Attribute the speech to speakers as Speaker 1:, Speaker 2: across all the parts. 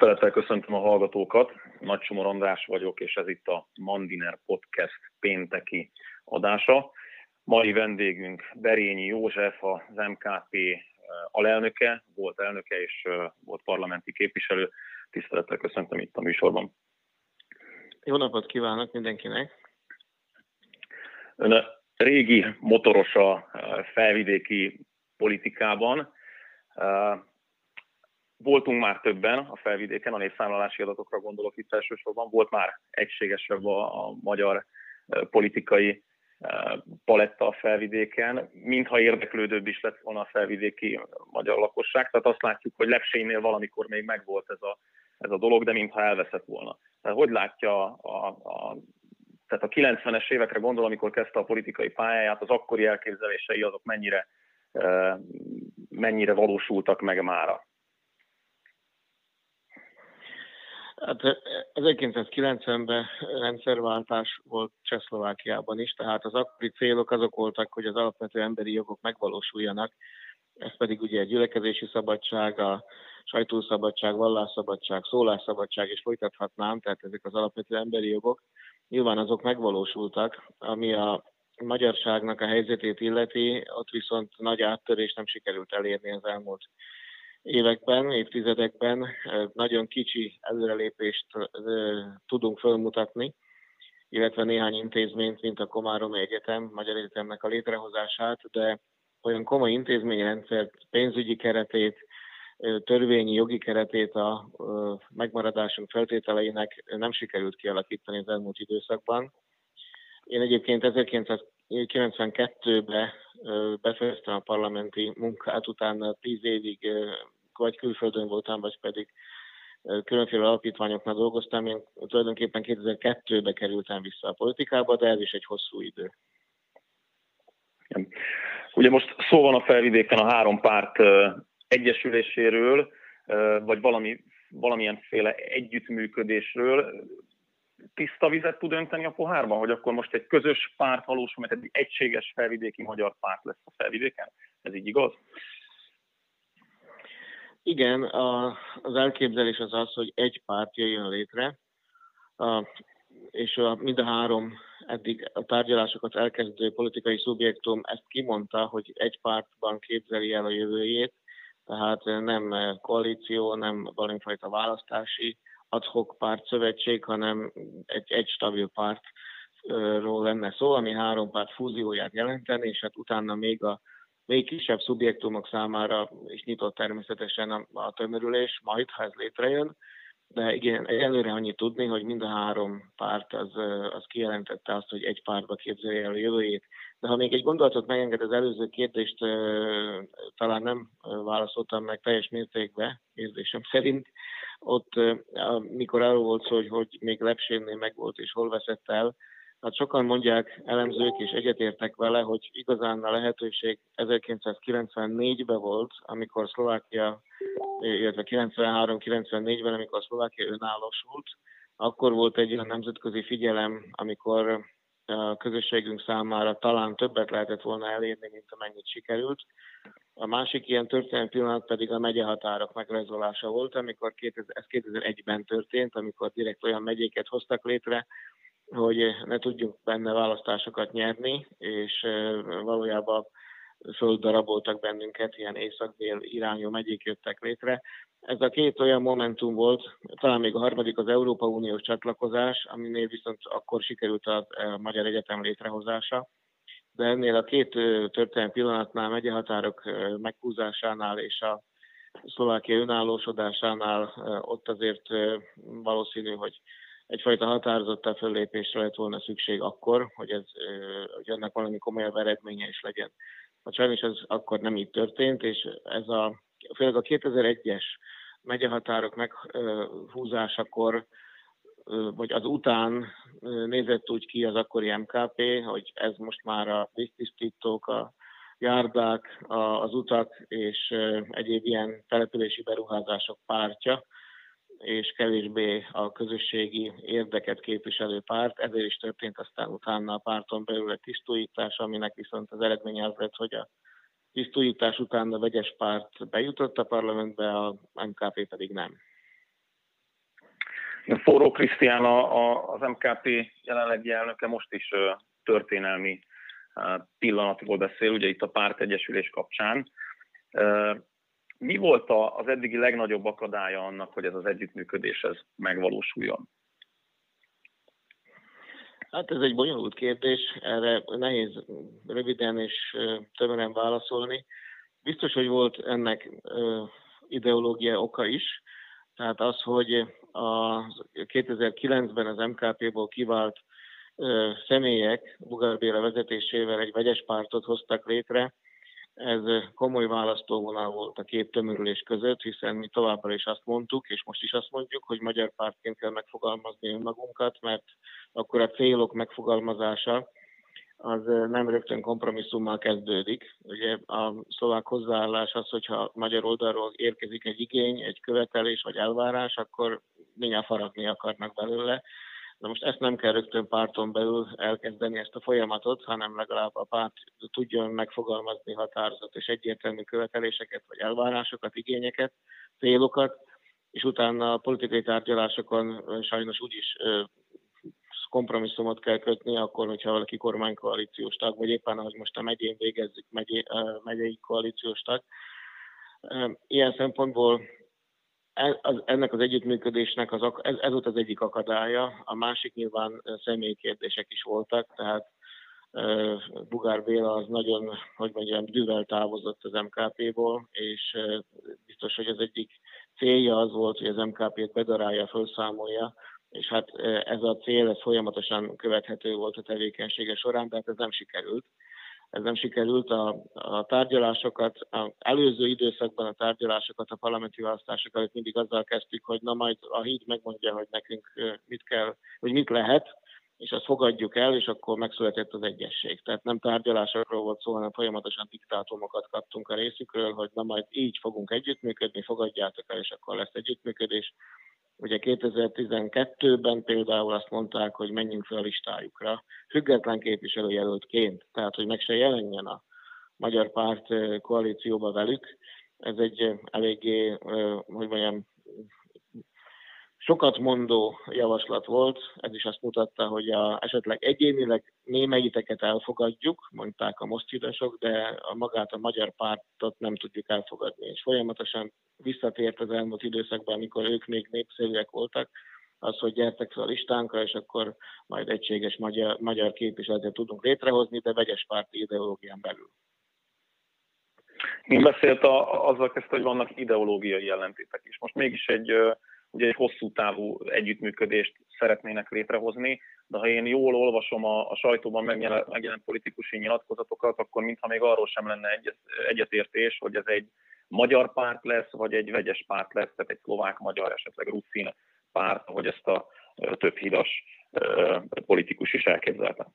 Speaker 1: Tisztelettel köszöntöm a hallgatókat, Nagy Csomor András vagyok, és ez itt a Mandiner Podcast pénteki adása. Mai vendégünk Berényi József, az MKP eh, alelnöke, volt elnöke és eh, volt parlamenti képviselő. Tisztelettel köszöntöm itt a műsorban.
Speaker 2: Jó napot kívánok mindenkinek!
Speaker 1: Ön régi motoros a eh, felvidéki politikában. Voltunk már többen a felvidéken, a népszámlálási adatokra gondolok itt elsősorban, volt már egységesebb a, a magyar politikai paletta a felvidéken, mintha érdeklődőbb is lett volna a felvidéki magyar lakosság. Tehát azt látjuk, hogy Lepsénynél valamikor még megvolt ez a, ez a dolog, de mintha elveszett volna. Tehát hogy látja a, a tehát a 90-es évekre gondol, amikor kezdte a politikai pályáját, az akkori elképzelései azok mennyire, mennyire valósultak meg mára?
Speaker 2: Hát 1990-ben rendszerváltás volt Csehszlovákiában is, tehát az akkori célok azok voltak, hogy az alapvető emberi jogok megvalósuljanak, ez pedig ugye a gyülekezési szabadság, a sajtószabadság, vallásszabadság, szólásszabadság, és folytathatnám, tehát ezek az alapvető emberi jogok. Nyilván azok megvalósultak, ami a magyarságnak a helyzetét illeti, ott viszont nagy áttörés nem sikerült elérni az elmúlt években, évtizedekben nagyon kicsi előrelépést tudunk felmutatni, illetve néhány intézményt, mint a Komáromi Egyetem, Magyar Egyetemnek a létrehozását, de olyan komoly intézményrendszert, pénzügyi keretét, törvényi jogi keretét a megmaradásunk feltételeinek nem sikerült kialakítani az elmúlt időszakban. Én egyébként 1992-ben befejeztem a parlamenti munkát, utána tíz évig vagy külföldön voltam, vagy pedig különféle alapítványoknál dolgoztam. Én tulajdonképpen 2002-ben kerültem vissza a politikába, de ez is egy hosszú idő.
Speaker 1: Ugye most szó van a felvidéken a három párt egyesüléséről, vagy valami, valamilyenféle együttműködésről tiszta vizet tud önteni a pohárban, hogy akkor most egy közös párt valósul, mert egy egységes felvidéki magyar párt lesz a felvidéken? Ez így igaz?
Speaker 2: Igen, a, az elképzelés az az, hogy egy párt jöjjön létre, a, és a, mind a három eddig a tárgyalásokat elkezdő politikai szubjektum ezt kimondta, hogy egy pártban képzeli el a jövőjét, tehát nem koalíció, nem valamifajta választási adhok párt szövetség, hanem egy, egy stabil pártról lenne szó, ami három párt fúzióját jelenteni, és hát utána még a még kisebb szubjektumok számára is nyitott természetesen a, a tömörülés, majd ha ez létrejön, de igen, előre annyit tudni, hogy mind a három párt az, az kijelentette azt, hogy egy pártba képzeli el a jövőjét. De ha még egy gondolatot megenged az előző kérdést, talán nem válaszoltam meg teljes mértékben, érzésem szerint, ott, mikor arról volt szó, hogy, hogy még Lepsénnél meg volt és hol veszett el, Hát sokan mondják, elemzők és egyetértek vele, hogy igazán a lehetőség 1994-ben volt, amikor Szlovákia, illetve 93-94-ben, amikor Szlovákia önállósult, akkor volt egy olyan nemzetközi figyelem, amikor a közösségünk számára talán többet lehetett volna elérni, mint amennyit sikerült. A másik ilyen történelmi pillanat pedig a megyehatárok megrajzolása volt, amikor 2000, ez 2001-ben történt, amikor direkt olyan megyéket hoztak létre, hogy ne tudjunk benne választásokat nyerni, és valójában földdaraboltak bennünket, ilyen észak-dél irányú megyék jöttek létre. Ez a két olyan momentum volt, talán még a harmadik az Európa Uniós csatlakozás, aminél viszont akkor sikerült a, Magyar Egyetem létrehozása. De ennél a két történelmi pillanatnál, megyehatárok meghúzásánál és a Szlovákia önállósodásánál ott azért valószínű, hogy egyfajta határozottabb fellépésre lett volna szükség akkor, hogy, ez, hogy ennek valami komolyabb eredménye is legyen. A sajnos ez akkor nem így történt, és ez a, főleg a 2001-es megyehatárok meghúzásakor, vagy az után nézett úgy ki az akkori MKP, hogy ez most már a víztisztítók, a járdák, az utak és egyéb ilyen települési beruházások pártja, és kevésbé a közösségi érdeket képviselő párt. Ezért is történt aztán utána a párton belül egy tisztújítás, aminek viszont az eredménye az lett, hogy a tisztújítás után a vegyes párt bejutott a parlamentbe, a MKP pedig nem.
Speaker 1: Forró Krisztián az MKP jelenlegi elnöke most is történelmi pillanatról beszél, ugye itt a pártegyesülés kapcsán. Mi volt az eddigi legnagyobb akadálya annak, hogy ez az együttműködés ez megvalósuljon?
Speaker 2: Hát ez egy bonyolult kérdés, erre nehéz röviden és tömören válaszolni. Biztos, hogy volt ennek ideológia oka is, tehát az, hogy a 2009-ben az MKP-ból kivált személyek Bugár Béla vezetésével egy vegyes pártot hoztak létre, ez komoly választóvonal volt a két tömörülés között, hiszen mi továbbra is azt mondtuk, és most is azt mondjuk, hogy magyar pártként kell megfogalmazni önmagunkat, mert akkor a célok megfogalmazása az nem rögtön kompromisszummal kezdődik. Ugye a szlovák hozzáállás az, hogyha magyar oldalról érkezik egy igény, egy követelés vagy elvárás, akkor mindjárt faragni akarnak belőle. De most ezt nem kell rögtön párton belül elkezdeni ezt a folyamatot, hanem legalább a párt tudjon megfogalmazni határozott és egyértelmű követeléseket, vagy elvárásokat, igényeket, célokat, és utána a politikai tárgyalásokon sajnos úgyis kompromisszumot kell kötni, akkor, hogyha valaki kormánykoalíciós tag, vagy éppen ahogy most a megyén végezzük megyé, megyei koalíciós tag. Ilyen szempontból e, ennek az együttműködésnek az, ez, ez volt az egyik akadálya, a másik nyilván személyi kérdések is voltak, tehát Bugár Béla az nagyon, hogy mondjam, düvel távozott az MKP-ból, és biztos, hogy az egyik célja az volt, hogy az MKP-t bedarálja, felszámolja, és hát ez a cél, ez folyamatosan követhető volt a tevékenysége során, de hát ez nem sikerült. Ez nem sikerült. A, a tárgyalásokat, az előző időszakban a tárgyalásokat, a parlamenti választások előtt mindig azzal kezdtük, hogy na majd a híd megmondja, hogy nekünk mit kell, hogy mit lehet, és azt fogadjuk el, és akkor megszületett az egyesség. Tehát nem tárgyalásokról volt szó, hanem folyamatosan diktátumokat kaptunk a részükről, hogy na majd így fogunk együttműködni, fogadjátok el, és akkor lesz együttműködés. Ugye 2012-ben például azt mondták, hogy menjünk fel a listájukra, független képviselőjelöltként, tehát hogy meg se jelenjen a magyar párt koalícióba velük. Ez egy eléggé, hogy mondjam, sokat mondó javaslat volt, ez is azt mutatta, hogy a, esetleg egyénileg némelyiteket elfogadjuk, mondták a mosztidasok, de a magát a magyar pártot nem tudjuk elfogadni. És folyamatosan visszatért az elmúlt időszakban, amikor ők még népszerűek voltak, az, hogy gyertek fel a listánkra, és akkor majd egységes magyar, magyar képviseletet tudunk létrehozni, de vegyes párti ideológián belül.
Speaker 1: Én beszélt a, azzal kezdte, hogy vannak ideológiai ellentétek is. Most mégis egy ugye egy hosszú távú együttműködést szeretnének létrehozni, de ha én jól olvasom a, a sajtóban megjelent, megjelent politikusi nyilatkozatokat, akkor mintha még arról sem lenne egyet, egyetértés, hogy ez egy magyar párt lesz, vagy egy vegyes párt lesz, tehát egy szlovák-magyar, esetleg ruszin párt, ahogy ezt a több hídas politikus is elképzelte.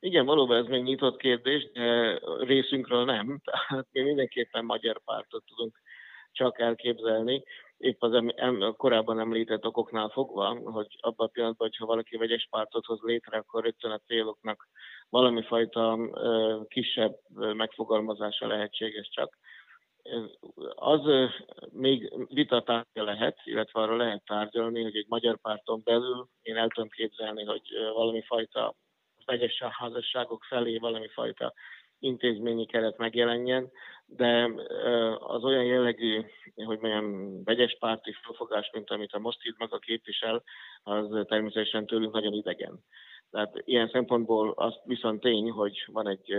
Speaker 2: Igen, valóban ez még nyitott kérdés, de részünkről nem. Tehát mi mindenképpen magyar pártot tudunk csak elképzelni épp az em, em, korábban említett okoknál fogva, hogy abban a pillanatban, hogyha valaki vegyes pártot hoz létre, akkor rögtön a céloknak valami fajta ö, kisebb megfogalmazása lehetséges csak. Az ö, még vitatárgya lehet, illetve arra lehet tárgyalni, hogy egy magyar párton belül én el tudom képzelni, hogy valami fajta vegyes házasságok felé valami fajta intézményi keret megjelenjen, de az olyan jellegű, hogy mondjam, vegyes párti felfogás, mint amit a Mostit maga képvisel, az természetesen tőlünk nagyon idegen. Tehát ilyen szempontból az viszont tény, hogy van egy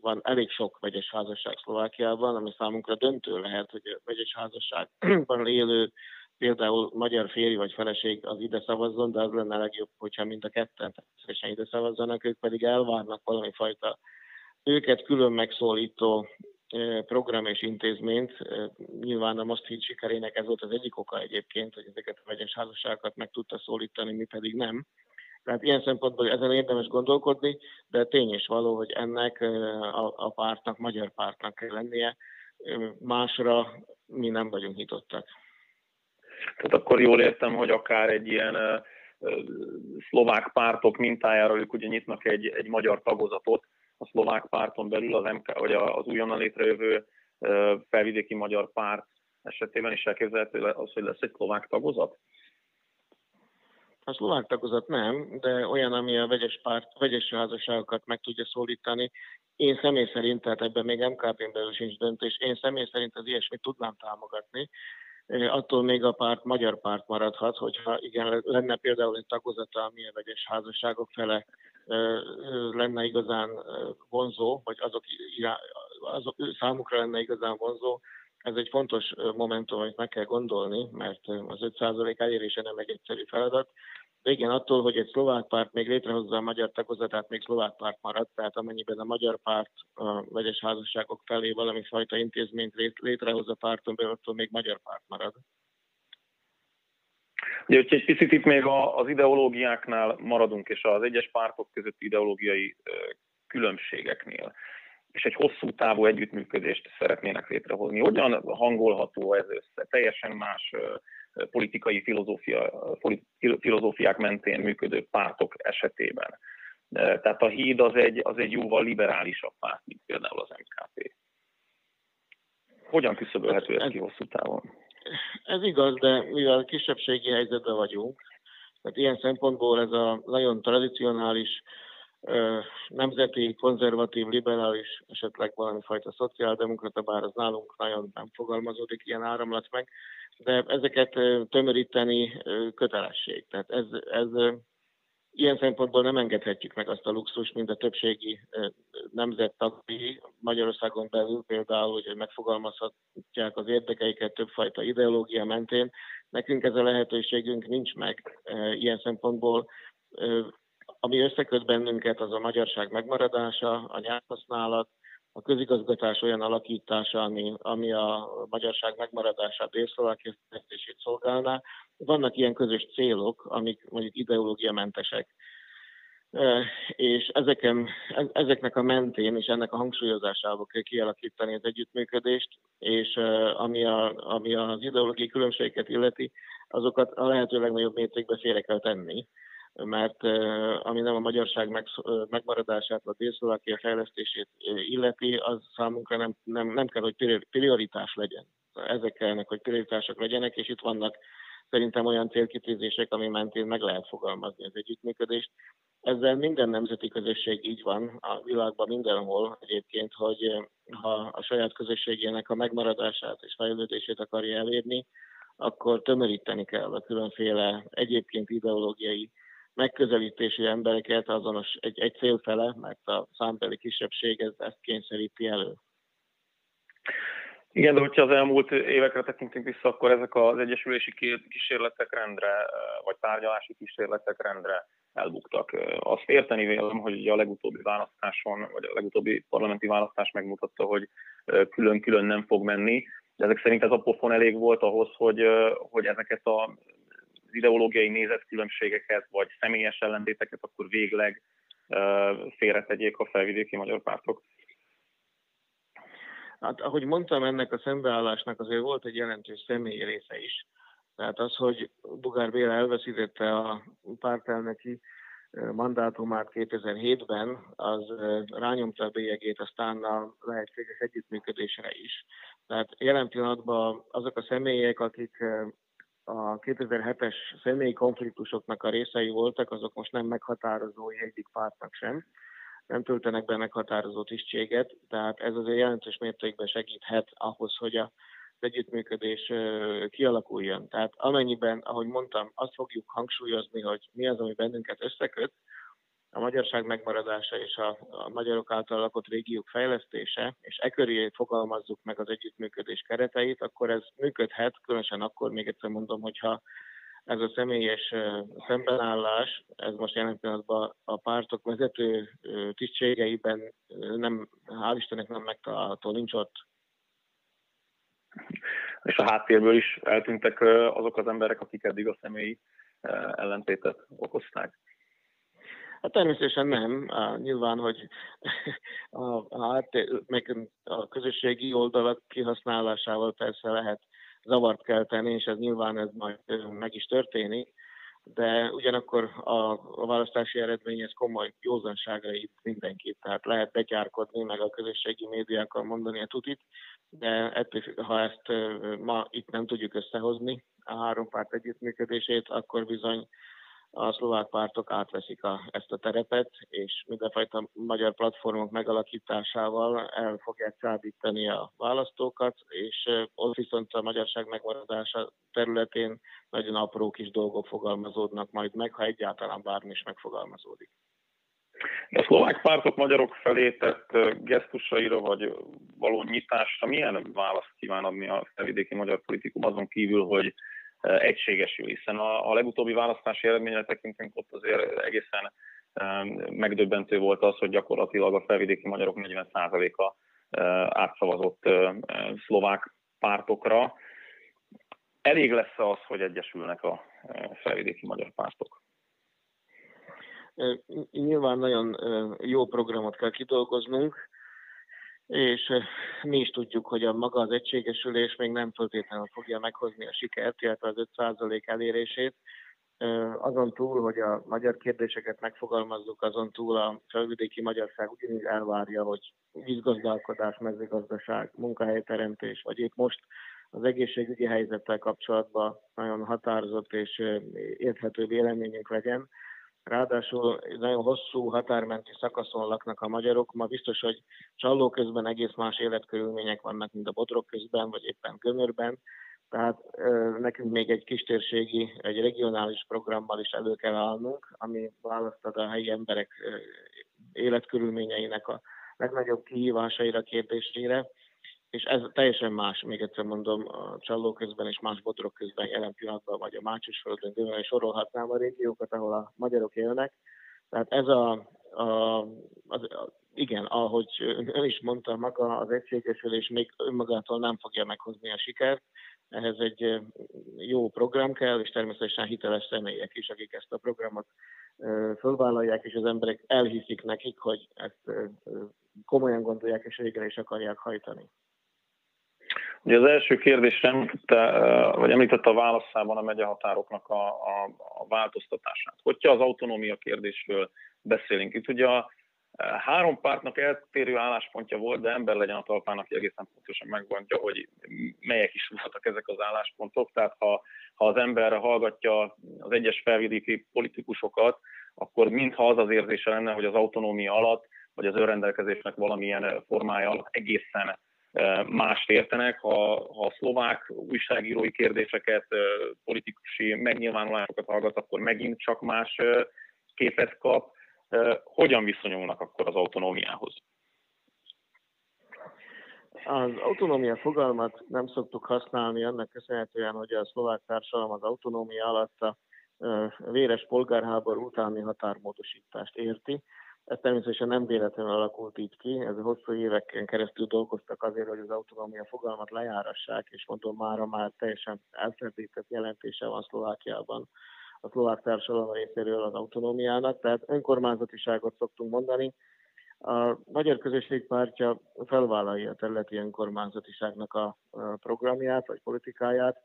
Speaker 2: van elég sok vegyes házasság Szlovákiában, ami számunkra döntő lehet, hogy a vegyes házasságban élő például magyar férj vagy feleség az ide szavazzon, de az lenne legjobb, hogyha mind a ketten természetesen ide szavazzanak, ők pedig elvárnak valami fajta őket külön megszólító program és intézményt. Nyilván a Mostin sikerének ez volt az egyik oka egyébként, hogy ezeket a vegyes házasságokat meg tudta szólítani, mi pedig nem. Tehát ilyen szempontból ezen érdemes gondolkodni, de tény és való, hogy ennek a, a pártnak, magyar pártnak kell lennie. Másra mi nem vagyunk nyitottak.
Speaker 1: Tehát akkor jól értem, hogy akár egy ilyen szlovák pártok mintájára ők ugye nyitnak egy, egy magyar tagozatot, a szlovák párton belül az, MK, vagy az újonnan létrejövő felvidéki magyar párt esetében is elképzelhető az, hogy lesz egy szlovák tagozat?
Speaker 2: A szlovák tagozat nem, de olyan, ami a vegyes, párt, vegyes házasságokat meg tudja szólítani. Én személy szerint, tehát ebben még MKP-n belül sincs döntés, én személy szerint az ilyesmit tudnám támogatni. Attól még a párt magyar párt maradhat, hogyha igen, lenne például egy tagozata, ami a vegyes házasságok fele lenne igazán vonzó, vagy azok, azok számukra lenne igazán vonzó, ez egy fontos momentum, amit meg kell gondolni, mert az 5% elérése nem egy egyszerű feladat. Igen, attól, hogy egy szlovák párt még létrehozza a magyar tagozatát, még szlovák párt marad, tehát amennyiben a magyar párt a vegyes házasságok felé valami fajta intézményt létrehoz a párton belül, attól még magyar párt marad.
Speaker 1: Ugye, hogyha egy picit itt még az ideológiáknál maradunk, és az egyes pártok közötti ideológiai különbségeknél, és egy hosszú távú együttműködést szeretnének létrehozni. Hogyan hangolható ez össze? Teljesen más politikai filozófia, filozófiák mentén működő pártok esetében. Tehát a híd az egy, az egy jóval liberálisabb párt, mint például az MKP. Hogyan küszöbölhető ez ki hosszú távon?
Speaker 2: Ez igaz, de mivel kisebbségi helyzetben vagyunk, tehát ilyen szempontból ez a nagyon tradicionális nemzeti, konzervatív, liberális, esetleg valami fajta szociáldemokrata, bár az nálunk nagyon nem fogalmazódik ilyen áramlat meg, de ezeket tömöríteni kötelesség. Tehát ez, ez ilyen szempontból nem engedhetjük meg azt a luxus, mint a többségi nemzettagi Magyarországon belül például, hogy megfogalmazhatják az érdekeiket többfajta ideológia mentén. Nekünk ez a lehetőségünk nincs meg ilyen szempontból ami összeköt bennünket, az a magyarság megmaradása, a nyelvhasználat, a közigazgatás olyan alakítása, ami, ami a magyarság megmaradását, délszlovákia szolgálná. Vannak ilyen közös célok, amik mondjuk ideológiamentesek. És ezeken, ezeknek a mentén és ennek a hangsúlyozásába kell kialakítani az együttműködést, és ami, a, ami az ideológiai különbségeket illeti, azokat a lehető legnagyobb mértékben félre kell tenni mert ami nem a magyarság megmaradását, vagy Dél-Szlovákia fejlesztését illeti, az számunkra nem, nem, nem kell, hogy prioritás legyen. Ezek kellnek, hogy prioritások legyenek, és itt vannak szerintem olyan célkitűzések, ami mentén meg lehet fogalmazni az együttműködést. Ezzel minden nemzeti közösség így van a világban mindenhol egyébként, hogy ha a saját közösségének a megmaradását és fejlődését akarja elérni, akkor tömöríteni kell a különféle egyébként ideológiai megközelítésű embereket azonos egy, egy célfele, mert a számbeli kisebbség ez, ezt kényszeríti elő.
Speaker 1: Igen, de hogyha az elmúlt évekre tekintünk vissza, akkor ezek az egyesülési kísérletek rendre, vagy tárgyalási kísérletek rendre elbuktak. Azt érteni vélem, hogy a legutóbbi választáson, vagy a legutóbbi parlamenti választás megmutatta, hogy külön-külön nem fog menni, de ezek szerint ez a pofon elég volt ahhoz, hogy, hogy ezeket a ideológiai nézetkülönbségeket, vagy személyes ellentéteket, akkor végleg félretegyék a felvidéki magyar pártok.
Speaker 2: Hát, ahogy mondtam, ennek a szembeállásnak azért volt egy jelentős személyi része is. Tehát az, hogy Bugár Béla elveszítette a pártelnöki mandátumát 2007-ben, az rányomta a bélyegét aztán a lehetséges együttműködésre is. Tehát jelen pillanatban azok a személyek, akik a 2007-es személyi konfliktusoknak a részei voltak, azok most nem meghatározói egyik pártnak sem, nem töltenek be meghatározó tisztséget, tehát ez azért jelentős mértékben segíthet ahhoz, hogy a az együttműködés kialakuljon. Tehát amennyiben, ahogy mondtam, azt fogjuk hangsúlyozni, hogy mi az, ami bennünket összeköt, a magyarság megmaradása és a, a magyarok által lakott régiók fejlesztése, és e köré fogalmazzuk meg az együttműködés kereteit, akkor ez működhet, különösen akkor még egyszer mondom, hogyha ez a személyes szembenállás, ez most jelen pillanatban a pártok vezető tisztségeiben nem, hál' Istennek nem megtalálható, nincs ott.
Speaker 1: És a háttérből is eltűntek azok az emberek, akik eddig a személyi ellentétet okozták.
Speaker 2: Hát természetesen nem. Nyilván, hogy a, a, meg a közösségi oldalak kihasználásával persze lehet zavart kelteni, és ez nyilván ez majd meg is történik. de ugyanakkor a, a választási eredményhez komoly józanságra itt mindenkit, tehát lehet betyárkodni, meg a közösségi médiákkal mondani a tutit, de ettől, ha ezt ma itt nem tudjuk összehozni, a három párt együttműködését, akkor bizony a szlovák pártok átveszik a, ezt a terepet, és mindenfajta magyar platformok megalakításával el fogják csábítani a választókat, és ott viszont a magyarság megmaradása területén nagyon apró kis dolgok fogalmazódnak majd meg, ha egyáltalán bármi is megfogalmazódik.
Speaker 1: A szlovák pártok magyarok felé tett gesztusaira vagy való nyitásra milyen választ kíván adni a felvidéki magyar politikum azon kívül, hogy egységesül, hiszen a, a legutóbbi választási eredményre tekintünk ott azért egészen megdöbbentő volt az, hogy gyakorlatilag a felvidéki magyarok 40%-a átszavazott szlovák pártokra. Elég lesz az, hogy egyesülnek a felvidéki magyar pártok?
Speaker 2: Nyilván nagyon jó programot kell kidolgoznunk, és mi is tudjuk, hogy a maga az egységesülés még nem feltétlenül fogja meghozni a sikert, illetve az 5% elérését. Azon túl, hogy a magyar kérdéseket megfogalmazzuk, azon túl a felvidéki magyarság ugyanígy elvárja, hogy vízgazdálkodás, mezőgazdaság, munkahelyteremtés, vagy épp most az egészségügyi helyzettel kapcsolatban nagyon határozott és érthető véleményünk legyen. Ráadásul nagyon hosszú határmenti szakaszon laknak a magyarok. Ma biztos, hogy csalló közben egész más életkörülmények vannak, mint a botrok közben, vagy éppen gömörben. Tehát nekünk még egy kistérségi, egy regionális programmal is elő kell állnunk, ami választad a helyi emberek életkörülményeinek a legnagyobb kihívásaira, kérdésére és ez teljesen más, még egyszer mondom, a Csalló közben és más botrok közben jelen pillanatban, vagy a Mácsisföldön, és sorolhatnám a régiókat, ahol a magyarok élnek. Tehát ez a, a, az, a igen, ahogy ön is mondta, maga az egységesülés még önmagától nem fogja meghozni a sikert. Ehhez egy jó program kell, és természetesen hiteles személyek is, akik ezt a programot fölvállalják, és az emberek elhiszik nekik, hogy ezt komolyan gondolják, és végre is akarják hajtani.
Speaker 1: Ugye az első kérdésem, te, vagy említette a válaszában a megyehatároknak a, a, a változtatását. Hogyha az autonómia kérdésről beszélünk, itt ugye a három pártnak eltérő álláspontja volt, de ember legyen a talpán, aki egészen pontosan megmondja, hogy melyek is voltak ezek az álláspontok. Tehát ha, ha az ember hallgatja az egyes felvidéki politikusokat, akkor mintha az az érzése lenne, hogy az autonómia alatt, vagy az önrendelkezésnek valamilyen formája alatt egészen mást értenek, ha, ha a szlovák újságírói kérdéseket, politikusi megnyilvánulásokat hallgat, akkor megint csak más képet kap. Hogyan viszonyulnak akkor az autonómiához?
Speaker 2: Az autonómia fogalmat nem szoktuk használni annak köszönhetően, hogy a szlovák társadalom az autonómia alatt a véres polgárháború utáni határmódosítást érti. Ez természetesen nem véletlenül alakult így ki, ez a hosszú éveken keresztül dolgoztak azért, hogy az autonómia fogalmat lejárassák, és mondom, mára már teljesen elferdített jelentése van Szlovákiában a szlovák társadalom részéről az autonómiának, tehát önkormányzatiságot szoktunk mondani. A Magyar Közösség Pártja felvállalja a területi önkormányzatiságnak a programját vagy politikáját,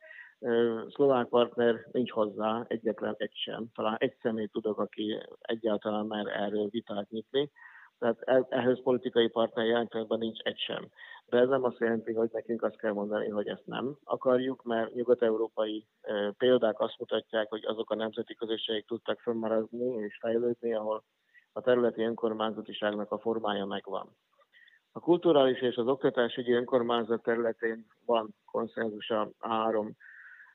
Speaker 2: szlovák partner nincs hozzá, egyetlen egy sem. Talán egy személy tudok, aki egyáltalán már erről vitát nyitni. Tehát e, ehhez politikai partner jelentékben nincs egy sem. De ez nem azt jelenti, hogy nekünk azt kell mondani, hogy ezt nem akarjuk, mert nyugat-európai példák azt mutatják, hogy azok a nemzeti közösségek tudtak fönnmaradni és fejlődni, ahol a területi önkormányzatiságnak a formája megvan. A kulturális és az oktatásügyi önkormányzat területén van konszenzus a három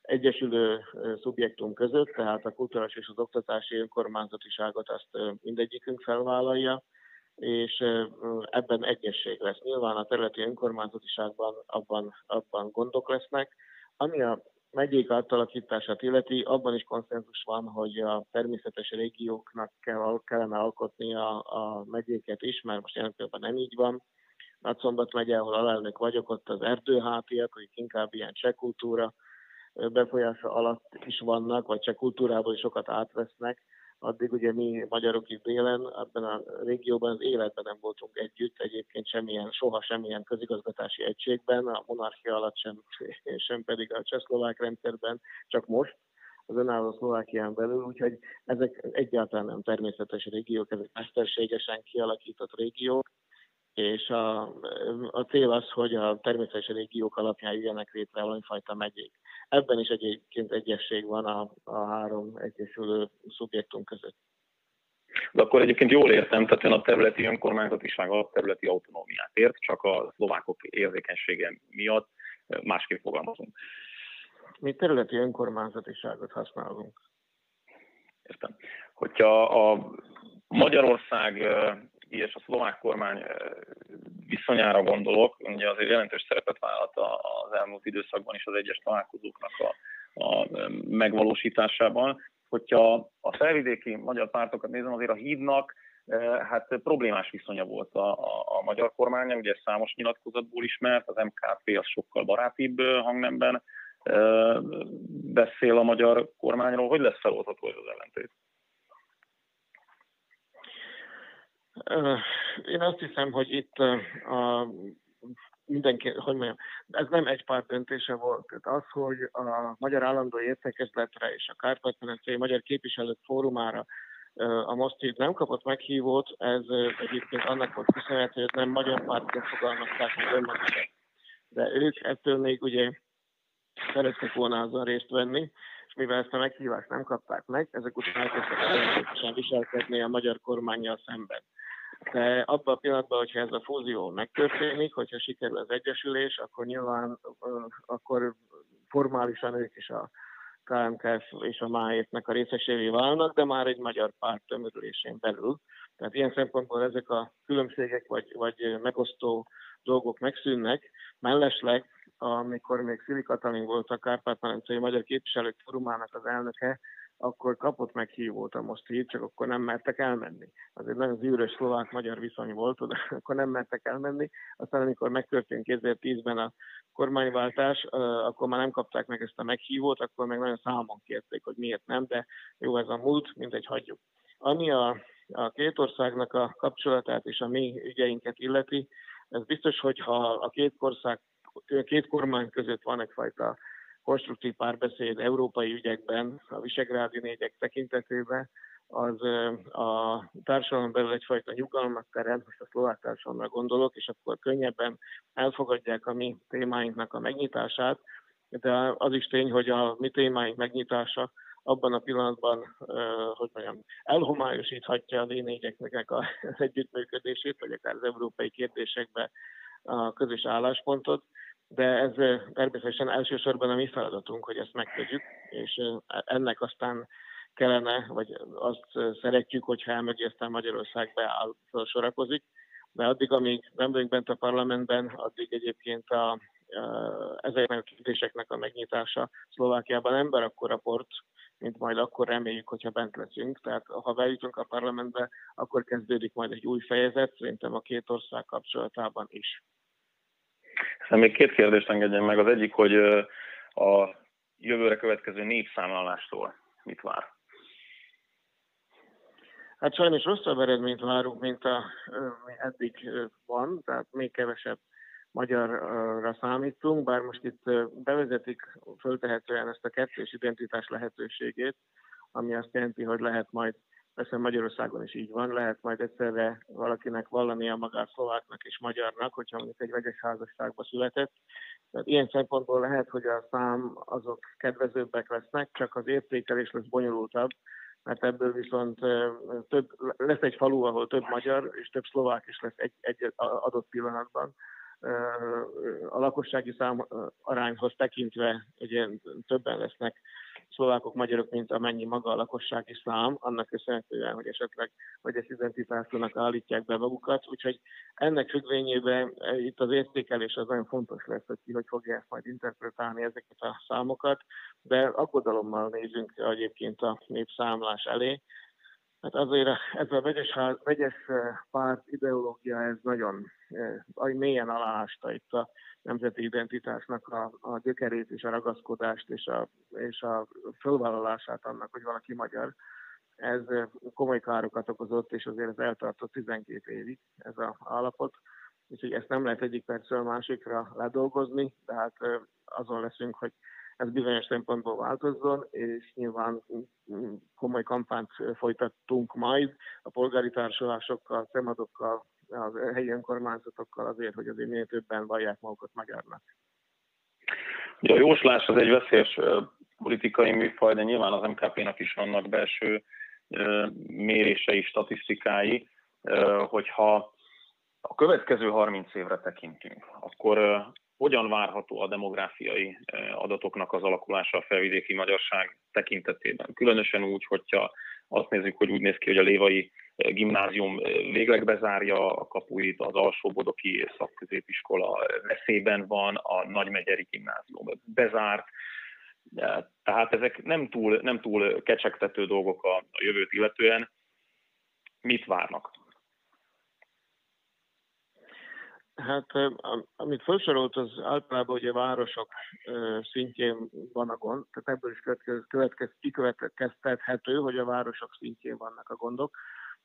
Speaker 2: egyesülő szubjektum között, tehát a kulturális és az oktatási önkormányzatiságot azt mindegyikünk felvállalja, és ebben egyesség lesz. Nyilván a területi önkormányzatiságban abban, abban gondok lesznek. Ami a megyék átalakítását illeti, abban is konszenzus van, hogy a természetes régióknak kell, kellene alkotni a, a megyéket is, mert most jelentőben nem így van. Nagyszombat megye, ahol alelnök vagyok, ott az erdőhátiak, hogy inkább ilyen cseh kultúra, befolyása alatt is vannak, vagy csak kultúrából is sokat átvesznek, addig ugye mi magyarok itt délen, ebben a régióban az életben nem voltunk együtt, egyébként semmilyen, soha semmilyen közigazgatási egységben, a monarchia alatt sem, sem pedig a csehszlovák rendszerben, csak most. az önálló Szlovákián belül, úgyhogy ezek egyáltalán nem természetes régiók, ezek mesterségesen kialakított régiók, és a, a cél az, hogy a természetes régiók alapján jöjjenek létre valamifajta megyék. Ebben is egyébként egyesség van a, a három egyesülő szubjektum között.
Speaker 1: De akkor egyébként jól értem, tehát ön a területi önkormányzatiság a területi autonómiát ért, csak a szlovákok érzékenysége miatt másképp fogalmazunk.
Speaker 2: Mi területi önkormányzatiságot használunk.
Speaker 1: Értem. Hogyha a Magyarország és a szlovák kormány viszonyára gondolok, ugye azért jelentős szerepet vállalt az elmúlt időszakban is az egyes találkozóknak a, a megvalósításában. Hogyha a felvidéki magyar pártokat nézem, azért a hídnak hát problémás viszonya volt a, a, a magyar kormánya, ugye számos nyilatkozatból ismert, az MKP az sokkal barátibb hangnemben beszél a magyar kormányról. Hogy lesz feloldható ez az ellentét?
Speaker 2: Én azt hiszem, hogy itt a mindenki, hogy mondjam, ez nem egy párt döntése volt. Tehát az, hogy a Magyar Állandó Értekezletre és a Kárpát-medencei Magyar Képviselők Fórumára a Mosztit nem kapott meghívót, ez egyébként annak volt köszönhető, hogy nem magyar pártként fogalmazták meg önmagukat. De ők ettől még ugye szerettek volna azon részt venni, és mivel ezt a meghívást nem kapták meg, ezek után elkezdtek viselkedni a magyar kormányjal szemben. De abban a pillanatban, hogyha ez a fúzió megtörténik, hogyha sikerül az egyesülés, akkor nyilván akkor formálisan ők is a KMKF és a máétnek a részesévé válnak, de már egy magyar párt tömörülésén belül. Tehát ilyen szempontból ezek a különbségek vagy, vagy megosztó dolgok megszűnnek. Mellesleg, amikor még Szili Katalin volt a Kárpát-Medencei Magyar Képviselők Forumának az elnöke, akkor kapott meghívót a most így, csak akkor nem mertek elmenni. Az egy nagyon zűrös szlovák-magyar viszony volt, de akkor nem mertek elmenni. Aztán amikor megtörtént 2010-ben a kormányváltás, akkor már nem kapták meg ezt a meghívót, akkor meg nagyon számon kérték, hogy miért nem, de jó ez a múlt, mindegy, hagyjuk. Ami a, a két országnak a kapcsolatát és a mi ügyeinket illeti, ez biztos, hogy ha a két, ország, két kormány között van egyfajta konstruktív párbeszéd európai ügyekben, a visegrádi négyek tekintetében, az a társadalom belül egyfajta nyugalmat teremt, most a szlovák társadalomra gondolok, és akkor könnyebben elfogadják a mi témáinknak a megnyitását, de az is tény, hogy a mi témáink megnyitása abban a pillanatban, hogy mondjam, elhomályosíthatja a lényegeknek az együttműködését, vagy akár az európai kérdésekbe a közös álláspontot, de ez természetesen elsősorban a mi feladatunk, hogy ezt megtegyük, és ennek aztán kellene, vagy azt szeretjük, hogyha elmegyi aztán Magyarország beáll, sorakozik, de addig, amíg nem vagyunk bent a parlamentben, addig egyébként a, ezeknek a kérdéseknek a megnyitása Szlovákiában ember akkor a port, mint majd akkor reméljük, hogyha bent leszünk. Tehát ha bejutunk a parlamentbe, akkor kezdődik majd egy új fejezet, szerintem a két ország kapcsolatában is.
Speaker 1: Szóval még két kérdést engedjen meg. Az egyik, hogy a jövőre következő népszámlálástól mit vár?
Speaker 2: Hát sajnos rosszabb eredményt várunk, mint a, eddig van, tehát még kevesebb magyarra számítunk, bár most itt bevezetik föltehetően ezt a kettős identitás lehetőségét, ami azt jelenti, hogy lehet majd Persze Magyarországon is így van, lehet majd egyszerre valakinek vallania magát szlováknak és magyarnak, hogyha mondjuk egy vegyes házasságba született. Tehát ilyen szempontból lehet, hogy a szám azok kedvezőbbek lesznek, csak az értékelés lesz bonyolultabb, mert ebből viszont több, lesz egy falu, ahol több magyar és több szlovák is lesz egy, egy adott pillanatban. A lakossági szám arányhoz tekintve ugye többen lesznek szlovákok, magyarok, mint amennyi maga a lakossági szám, annak köszönhetően, hogy esetleg vegyes identitásúnak állítják be magukat. Úgyhogy ennek függvényében eh, itt az értékelés az nagyon fontos lesz, hogy ki hogy fogja ezt majd interpretálni ezeket a számokat, de aggodalommal nézünk egyébként a népszámlás elé, Hát azért ez a vegyes, vegyes eh, párt ideológia, ez nagyon eh, mélyen aláásta itt a nemzeti identitásnak a, a gyökerét és a ragaszkodást és a, és a fölvállalását annak, hogy valaki magyar. Ez komoly károkat okozott, és azért ez eltartott 12 évig ez az állapot. Úgyhogy ezt nem lehet egyik percről másikra ledolgozni, tehát azon leszünk, hogy ez bizonyos szempontból változzon, és nyilván komoly kampányt folytattunk majd a polgári társulásokkal, szemadokkal, a helyi önkormányzatokkal azért, hogy azért minél többen vallják magukat magyarnak.
Speaker 1: Ja, a jóslás az egy veszélyes politikai műfaj, de nyilván az MKP-nak is vannak belső mérései, statisztikái, hogyha a következő 30 évre tekintünk, akkor hogyan várható a demográfiai adatoknak az alakulása a felvidéki magyarság tekintetében? Különösen úgy, hogyha azt nézzük, hogy úgy néz ki, hogy a Lévai gimnázium végleg bezárja a kapuit, az alsóbodoki szakközépiskola veszélyben van, a Nagymegyeri gimnázium bezárt, tehát ezek nem túl, nem túl kecsegtető dolgok a jövőt illetően. Mit várnak?
Speaker 2: Hát amit felsorolt, az általában ugye városok szintjén van a gond, tehát ebből is következ, kikövetkeztethető, hogy a városok szintjén vannak a gondok.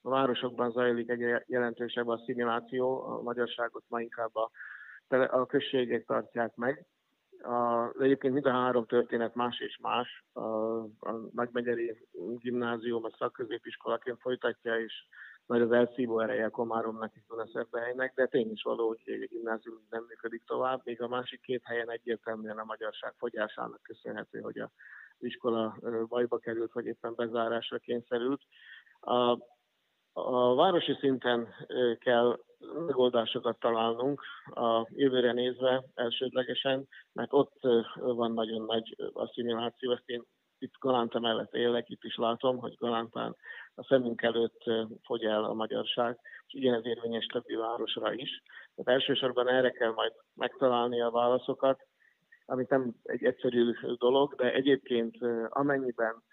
Speaker 2: A városokban zajlik egy jelentősebb asszimiláció, a magyarságot ma inkább a, a községek tartják meg. A, egyébként mind a három történet más és más. A, a Nagymegyeri gimnázium a szakközépiskolaként folytatja, és nagy az elszívó ereje Komáromnak és Dunaszerdahelynek, de tény is való, hogy egy gimnázium nem működik tovább, még a másik két helyen egyértelműen a magyarság fogyásának köszönhető, hogy a iskola bajba került, vagy éppen bezárásra kényszerült. A, a városi szinten kell megoldásokat találnunk a jövőre nézve elsődlegesen, mert ott van nagyon nagy asszimiláció, ezt én itt Galánta mellett élek, itt is látom, hogy Galántán a szemünk előtt fogy el a magyarság, és ugyanez érvényes többi városra is. Tehát elsősorban erre kell majd megtalálni a válaszokat, ami nem egy egyszerű dolog, de egyébként amennyiben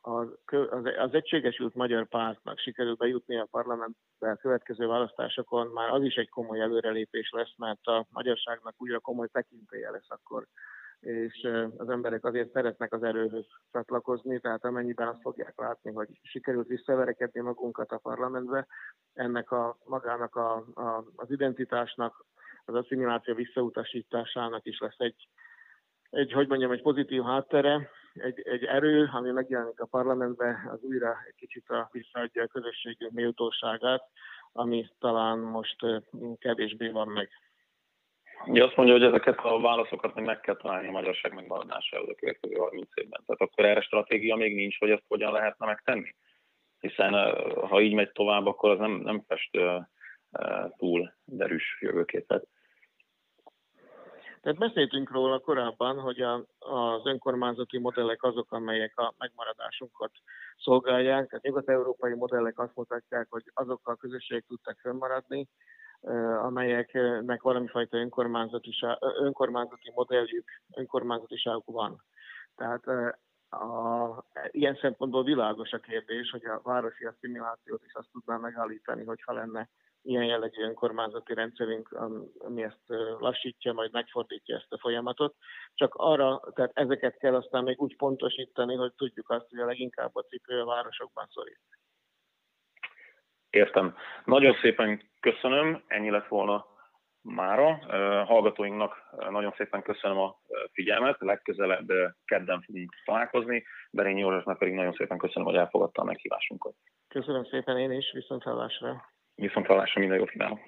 Speaker 2: az, Egységesült Magyar Pártnak sikerül bejutni a parlamentbe a következő választásokon, már az is egy komoly előrelépés lesz, mert a magyarságnak újra komoly tekintélye lesz akkor és az emberek azért szeretnek az erőhöz csatlakozni, tehát amennyiben azt fogják látni, hogy sikerült visszaverekedni magunkat a parlamentbe, ennek a magának a, a, az identitásnak, az asszimiláció visszautasításának is lesz egy, egy, hogy mondjam, egy pozitív háttere, egy, egy erő, ami megjelenik a parlamentbe, az újra egy kicsit a, visszaadja a közösségünk méltóságát, ami talán most kevésbé van meg.
Speaker 1: Ugye azt mondja, hogy ezeket a válaszokat még meg kell találni a magyarság megmaradásához a következő 30 évben. Tehát akkor erre stratégia még nincs, hogy ezt hogyan lehetne megtenni. Hiszen ha így megy tovább, akkor az nem, nem fest túl derűs jövőképet.
Speaker 2: Tehát beszéltünk róla korábban, hogy a, az önkormányzati modellek azok, amelyek a megmaradásunkat szolgálják. Tehát nyugat-európai modellek azt mutatják, hogy azokkal a közösségek tudtak fönnmaradni, amelyeknek valami fajta önkormányzati modelljük, önkormányzatiságuk van. Tehát a, ilyen szempontból világos a kérdés, hogy a városi asszimilációt is azt tudná megállítani, hogyha lenne ilyen jellegű önkormányzati rendszerünk, ami ezt lassítja, majd megfordítja ezt a folyamatot. Csak arra, tehát ezeket kell aztán még úgy pontosítani, hogy tudjuk azt, hogy a leginkább a cipő a városokban szorít.
Speaker 1: Értem. Nagyon szépen köszönöm, ennyi lett volna mára. Hallgatóinknak nagyon szépen köszönöm a figyelmet, legközelebb kedden fogunk találkozni. Berényi Józsefnek pedig nagyon szépen köszönöm, hogy elfogadta a meghívásunkat.
Speaker 2: Köszönöm szépen én is, viszont hallásra.
Speaker 1: Viszont hallásra, minden jó kívánok.